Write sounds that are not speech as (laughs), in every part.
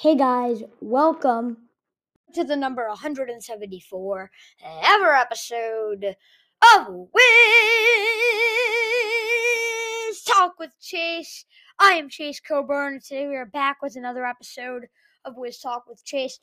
Hey guys, welcome to the number 174 ever episode of Wiz Talk with Chase. I am Chase Coburn, and today we are back with another episode of Wiz Talk with Chase.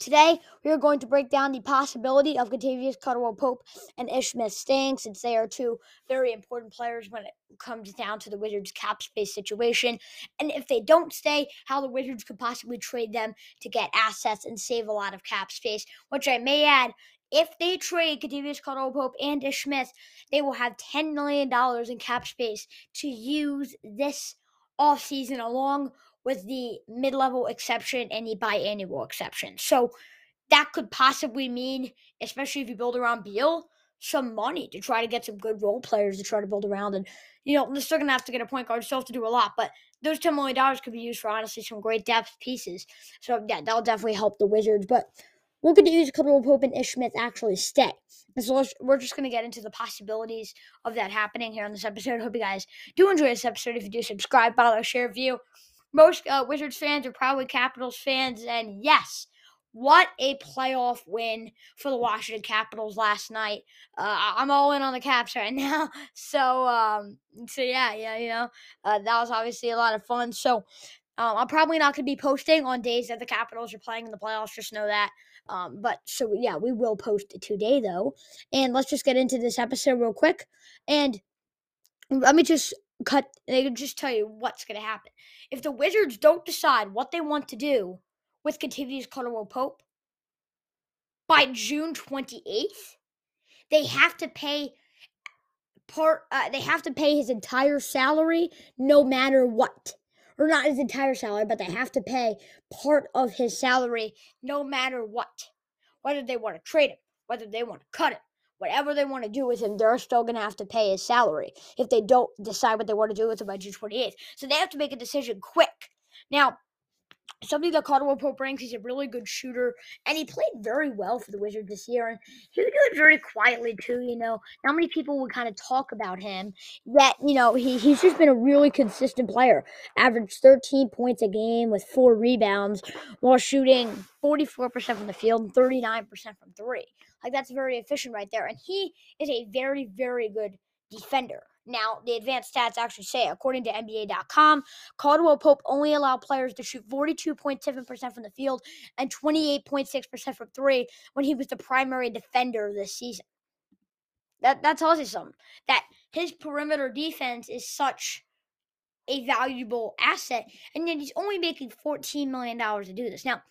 Today, we are going to break down the possibility of Kentavious Caldwell Pope and Ish Smith staying, since they are two very important players when it comes down to the Wizards' cap space situation. And if they don't stay, how the Wizards could possibly trade them to get assets and save a lot of cap space, which I may add. If they trade Kentavious Caldwell Pope and Ish Smith, they will have $10 million in cap space to use this offseason along with the mid level exception and the biannual exception. So that could possibly mean, especially if you build around Beal, some money to try to get some good role players to try to build around. And, you know, they're still going to have to get a point guard, still have to do a lot. But those $10 million could be used for, honestly, some great depth pieces. So, yeah, that'll definitely help the Wizards. But we're going to use Caldwell Pope and Ish Smith actually stay. And so we're just going to get into the possibilities of that happening here on this episode. Hope you guys do enjoy this episode. If you do, subscribe, follow, share, view most uh, Wizards fans are probably Capitals fans, and yes, what a playoff win for the Washington Capitals last night. Uh, I'm all in on the Caps right (laughs) now. So, um, so yeah, yeah, you know, uh, that was obviously a lot of fun. So, um, I'm probably not going to be posting on days that the Capitals are playing in the playoffs. Just know that. Um, but so yeah, we will post today though. And let's just get into this episode real quick. And let me just cut. They can just tell you what's going to happen if the Wizards don't decide what they want to do with Kentavious Caldwell Pope by June 28th, they have to pay part. Uh, they have to pay his entire salary, no matter what. Or not his entire salary, but they have to pay part of his salary, no matter what. Whether they want to trade him, whether they want to cut him, whatever they want to do with him, they're still going to have to pay his salary if they don't decide what they want to do with him by June 28th. So they have to make a decision quick. Now, something that Caldwell Pope brings. He's a really good shooter, and he played very well for the Wizards this year. And he would do it very quietly too. You know, not many people would kind of talk about him. Yet, you know, he, he's just been a really consistent player. Averaged 13 points a game with four rebounds, while shooting 44% from the field and 39% from three. Like that's very efficient right there. And he is a very, very good defender. Now, the advanced stats actually say, according to NBA.com, Caldwell Pope only allowed players to shoot 42.7% from the field and 28.6% from three when he was the primary defender this season. That, that tells you something. That his perimeter defense is such a valuable asset, and yet he's only making $14 million to do this. Now,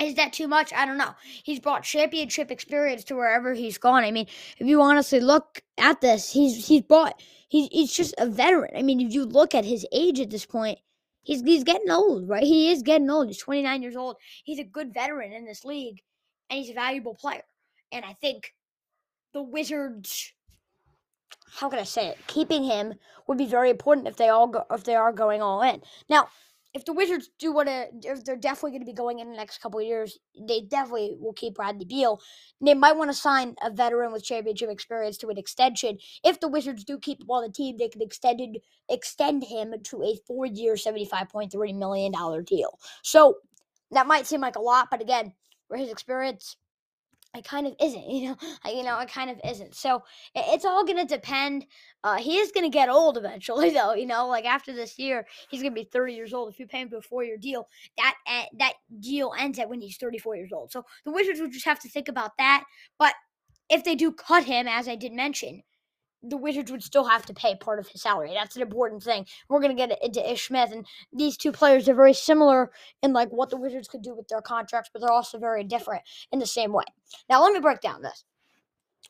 is that too much? I don't know. He's brought championship experience to wherever he's gone. I mean, if you honestly look at this, he's he's brought he's he's just a veteran. I mean, if you look at his age at this point, he's he's getting old, right? He is getting old. He's 29 years old. He's a good veteran in this league, and he's a valuable player. And I think the Wizards how can I say it? Keeping him would be very important if they all go if they are going all in. Now, if the Wizards do want to, if they're definitely going to be going in the next couple years, they definitely will keep Bradley Beal. They might want to sign a veteran with championship experience to an extension. If the Wizards do keep him on the team, they could extend extend him to a four-year, seventy-five point three million dollar deal. So that might seem like a lot, but again, for his experience, it kind of isn't, (laughs) you know, I, you know, it kind of isn't. So it's all gonna depend. Uh, he is gonna get old eventually, (laughs) though. You know, like after this year, he's gonna be 30 years old. If you pay him to a four-year deal, that uh, that deal ends at when he's 34 years old. So the Wizards would just have to think about that. But if they do cut him, as I did mention, the Wizards would still have to pay part of his salary. That's an important thing. We're going to get into Ish Smith, and these two players are very similar in like what the Wizards could do with their contracts, but they're also very different in the same way. Now, let me break down this.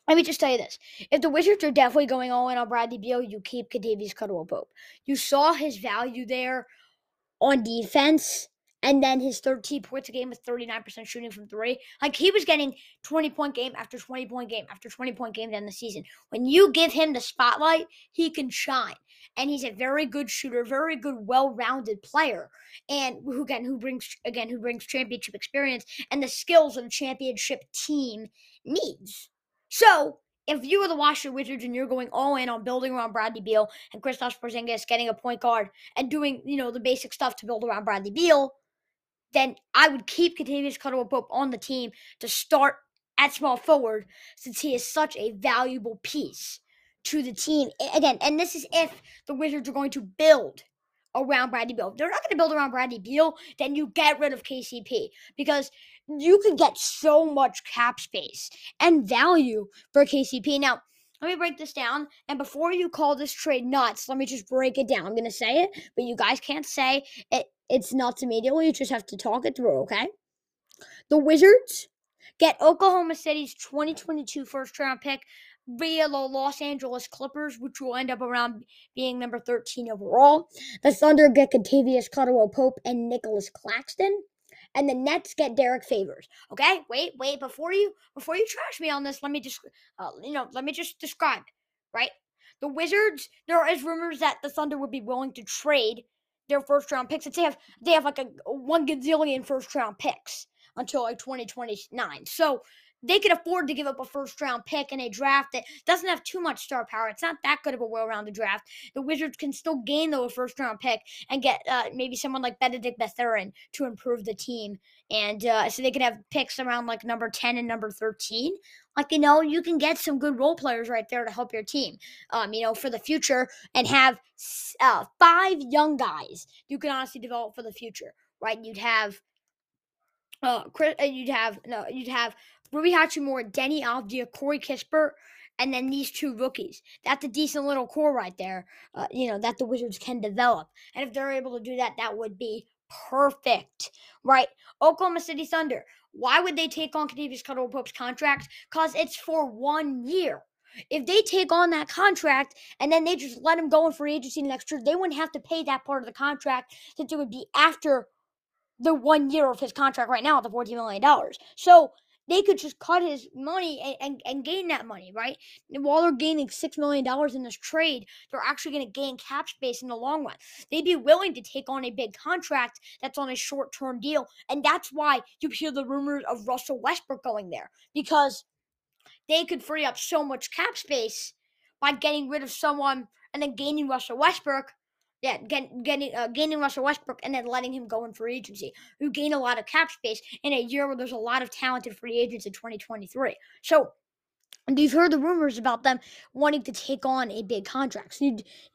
Let me just tell you this: if the Wizards are definitely going all in on Bradley Beal, you keep Kentavious Caldwell Pope. You saw his value there on defense and then his 13 points a game with 39% shooting from three. Like he was getting 20 point game after 20 point game after 20 point game in the season. When you give him the spotlight, he can shine. And he's a very good shooter, very good, well-rounded player, and who again who brings again who brings championship experience and the skills that a championship team needs. So if you are the Washington Wizards and you're going all in on building around Bradley Beal and Kristaps Porzingis getting a point guard and doing you know the basic stuff to build around Bradley Beal, then I would keep Kentavious Caldwell Pope on the team to start at small forward since he is such a valuable piece to the team. Again, and this is if the Wizards are going to build around Bradley Beal. If they're not going to build around Bradley Beal, then you get rid of KCP because you can get so much cap space and value for KCP. Now, let me break this down. And before you call this trade nuts, let me just break it down. I'm going to say it, but you guys can't say it, it's nuts immediately. You just have to talk it through, okay? The Wizards get Oklahoma City's 2022 first round pick via the Los Angeles Clippers, which will end up around being number 13 overall. The Thunder get Kentavious Caldwell Pope and Nicholas Claxton. And the Nets get Derrick Favors. Okay, wait, wait. Before you before you trash me on this, let me just uh, you know let me just describe. Right, the Wizards. There is rumors that the Thunder would be willing to trade their first round picks. They have they have like a one gazillion first round picks until like 2029. So they could afford to give up a first round pick in a draft that doesn't have too much star power. It's not that good of a well rounded draft. The Wizards can still gain though a first round pick and get uh, maybe someone like Bennedict Mathurin to improve the team, and uh, so they could have picks around like number ten and number thirteen. Like you know, you can get some good role players right there to help your team, um, you know, for the future, and have uh, five young guys you can honestly develop for the future. Right? You'd have uh, Chris, uh, you'd have no, you'd have Rui Hachimura, Deni Avdija, Corey Kispert, and then these two rookies. That's a decent little core right there. Uh, you know that the Wizards can develop, and if they're able to do that, that would be perfect, right? Oklahoma City Thunder. Why would they take on Kentavious Caldwell Pope's contract? Because it's for one year. If they take on that contract and then they just let him go in free agency next year, they wouldn't have to pay that part of the contract since it would be after the one year of his contract right now at the $14 million. So they could just cut his money and, and, and gain that money, right? While they're gaining $6 million in this trade, they're actually going to gain cap space in the long run. They'd be willing to take on a big contract that's on a short term deal. And that's why you hear the rumors of Russell Westbrook going there because they could free up so much cap space by getting rid of someone and then gaining Russell Westbrook yeah, get, getting uh, gaining Russell Westbrook and then letting him go in free agency. You gain a lot of cap space in a year where there's a lot of talented free agents in 2023. So you've heard the rumors about them wanting to take on a big contract. So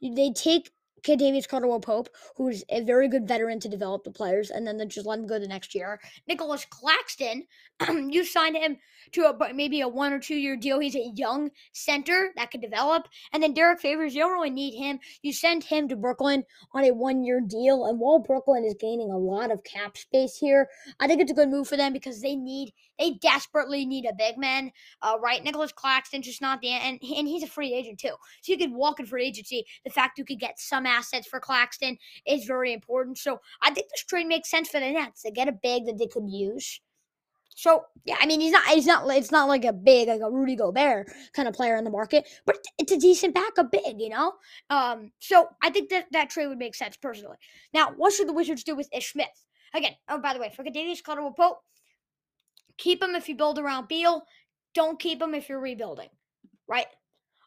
you, they take Kentavious Caldwell Pope, who's a very good veteran to develop the players, and then just let him go the next year. Nicholas Claxton, (clears throat) you signed him to a maybe a one or two year deal. He's a young center that could develop. And then Derrick Favors, you don't really need him. You send him to Brooklyn on a one year deal. And while Brooklyn is gaining a lot of cap space here, I think it's a good move for them because they need they desperately need a big man. Uh, right, Nicholas Claxton just not the and and he's a free agent too, so you could walk in free agency. The fact you could get some assets for Claxton is very important. So I think this trade makes sense for the Nets. They get a big that they could use. So yeah, I mean he's not he's not it's not like a big like a Rudy Gobert kind of player in the market, but it's a decent backup big, you know. Um, so I think that that trade would make sense personally. Now, what should the Wizards do with Ish Smith? Again, oh by the way, for Kentavious Caldwell Pope, keep him if you build around Beal. Don't keep him if you're rebuilding, right?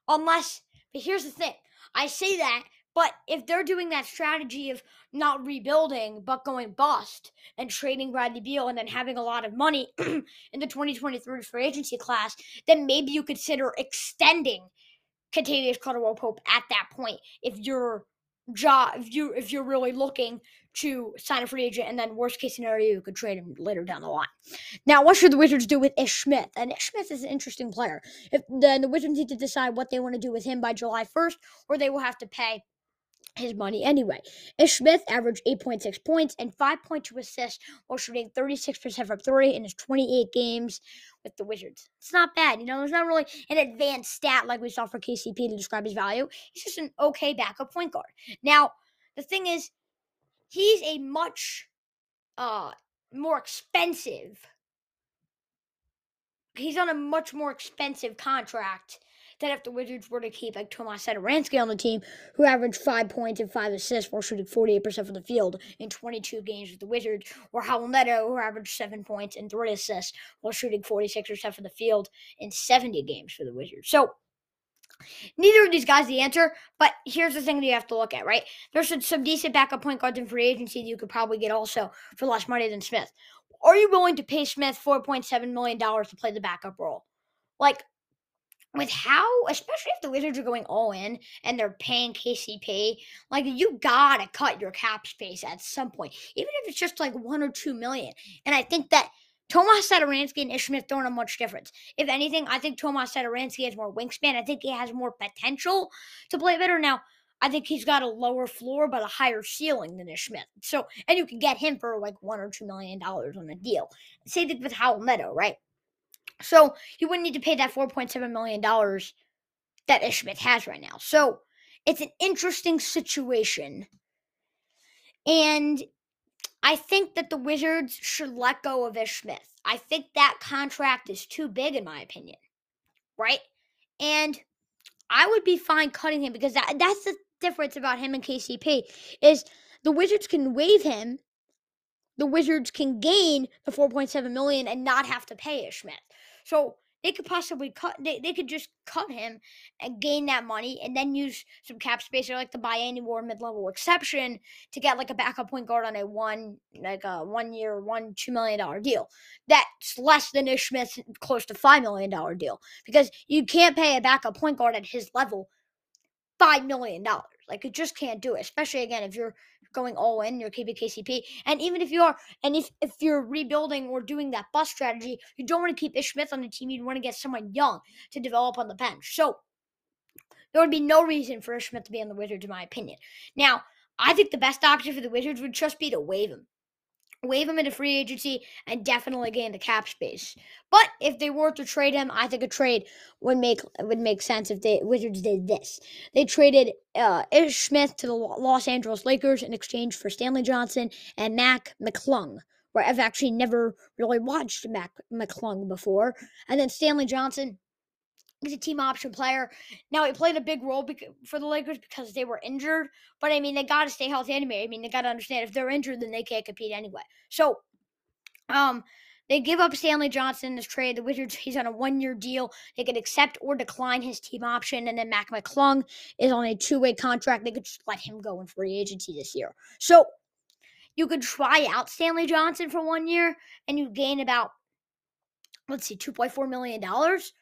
Unless, but here's the thing: I say that but if they're doing that strategy of not rebuilding but going bust and trading Bradley Beal and then having a lot of money (clears throat) in the 2023 free agency class, then maybe you consider extending Kentavious Caldwell Pope at that point if you're job if you if you're really looking to sign a free agent and then worst case scenario you could trade him later down the line. Now, what should the Wizards do with Ish Smith? And Ish Smith is an interesting player. If then the Wizards need to decide what they want to do with him by July 1st, or they will have to pay his money anyway. Ish Smith averaged 8.6 points and 5.2 assists while shooting 36% from three in his 28 games with the Wizards. It's not bad. You know, it's not really an advanced stat like we saw for KCP to describe his value. He's just an okay backup point guard. Now, the thing is, he's a much uh more expensive. He's on a much more expensive contract than if the Wizards were to keep like Tomas Satoransky on the team, who averaged five points and five assists while shooting 48% from the field in 22 games with the Wizards, or Raul Neto, who averaged seven points and three assists while shooting 46% from the field in 70 games for the Wizards. So Neither of these guys the answer, but here's the thing that you have to look at, right? There's some, some decent backup point guards in free agency that you could probably get also for less money than Smith. Are you willing to pay Smith $4.7 million to play the backup role? Like, with how, especially if the Wizards are going all in and they're paying KCP, like you gotta cut your cap space at some point, even if it's just like one or two million. And I think that Tomas Satoransky and Ish Smith don't have much difference. If anything, I think Tomas Satoransky has more wingspan. I think he has more potential to play better. Now, I think he's got a lower floor but a higher ceiling than Ish Smith. So, and you can get him for like one or two million dollars on a deal. Same thing with Raul Neto, right? So you wouldn't need to pay that $4.7 million that Ish Smith has right now. So it's an interesting situation. And I think that the Wizards should let go of Ish Smith. I think that contract is too big, in my opinion. Right? And I would be fine cutting him because that, that's the difference about him and KCP is the Wizards can waive him the Wizards can gain the 4.7 million and not have to pay Ish Smith. So they could possibly cut they, they could just cut him and gain that money and then use some cap space or like the any or mid-level exception to get like a backup point guard on a one like a one year one two million dollar deal. That's less than Ish Smith's close to five million dollar deal because you can't pay a backup point guard at his level five million dollars. Like you just can't do it especially again if you're going all in, you're keeping KCP. And even if you are, and if, if you're rebuilding or doing that bus strategy, you don't want to keep Ish Smith on the team. You want to get someone young to develop on the bench. So there would be no reason for Ish Smith to be on the Wizards, in my opinion. Now, I think the best option for the Wizards would just be to waive him waive him into free agency and definitely gain the cap space. But if they were to trade him, I think a trade would make would make sense if the Wizards did this. They traded uh, Ish Smith to the Los Angeles Lakers in exchange for Stanley Johnson and Mac McClung. Where I've actually never really watched Mac McClung before, and then Stanley Johnson He's a team option player. Now he played a big role for the Lakers because they were injured, but I mean they got to stay healthy anyway. I mean they got to understand if they're injured, then they can't compete anyway. So, um, they give up Stanley Johnson in this trade. The Wizards, he's on a one-year deal. They could accept or decline his team option, and then Mac McClung is on a two-way contract. They could just let him go in free agency this year. So you could try out Stanley Johnson for one year, and you gain about let's see, two point four million dollars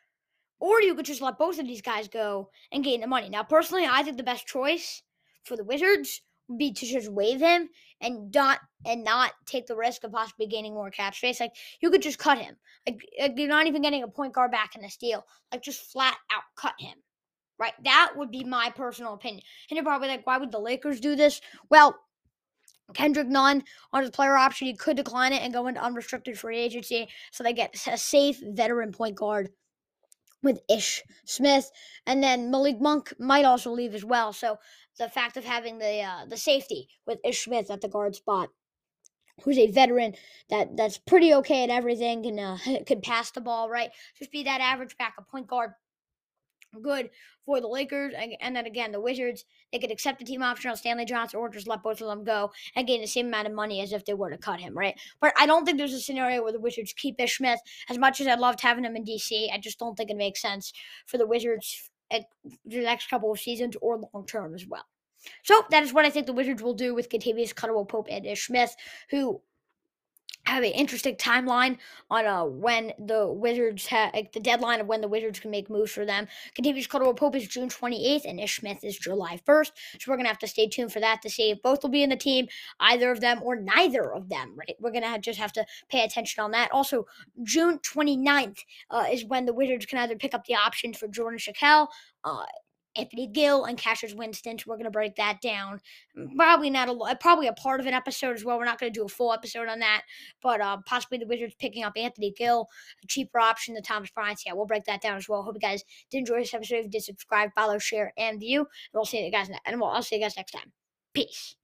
or you could just let both of these guys go and gain the money. Now, personally, I think the best choice for the Wizards would be to just waive him and not and not take the risk of possibly gaining more cap space. Like you could just cut him. Like, like you're not even getting a point guard back in this deal. Like just flat out cut him. Right? That would be my personal opinion. And you're probably like, why would the Lakers do this? Well, Kendrick Nunn on his player option, he could decline it and go into unrestricted free agency. So they get a safe veteran point guard with Ish Smith, and then Malik Monk might also leave as well. So the fact of having the uh, the safety with Ish Smith at the guard spot, who's a veteran that that's pretty okay at everything, can uh, (laughs) can pass the ball right, just be that average backup point guard good for the Lakers. And then again, the Wizards, they could accept the team option on Stanley Johnson or just let both of them go and gain the same amount of money as if they were to cut him, right? But I don't think there's a scenario where the Wizards keep Ish Smith. As much as I loved having him in DC, I just don't think it makes sense for the Wizards at the next couple of seasons or long term as well. So that is what I think the Wizards will do with Kentavious Caldwell Pope and Ish Smith, who have an interesting timeline on uh, when the Wizards have like the deadline of when the Wizards can make moves for them. Kentavious Caldwell Pope is June 28th and Ish Smith is July 1st. So we're gonna have to stay tuned for that to see if both will be in the team, either of them or neither of them. Right? We're gonna just have to pay attention on that. Also, June 29th uh, is when the Wizards can either pick up the options for Jordan Schakel. Uh, Anthony Gill and Cassius Winston. So we're going to break that down. Probably not a probably a part of an episode as well. We're not going to do a full episode on that, but uh, possibly the Wizards picking up Anthony Gill, a cheaper option than Thomas Bryant. Yeah, we'll break that down as well. Hope you guys did enjoy this episode. If you did, subscribe, follow, share, and view. And we'll see you guys. And we'll, I'll see you guys next time. Peace.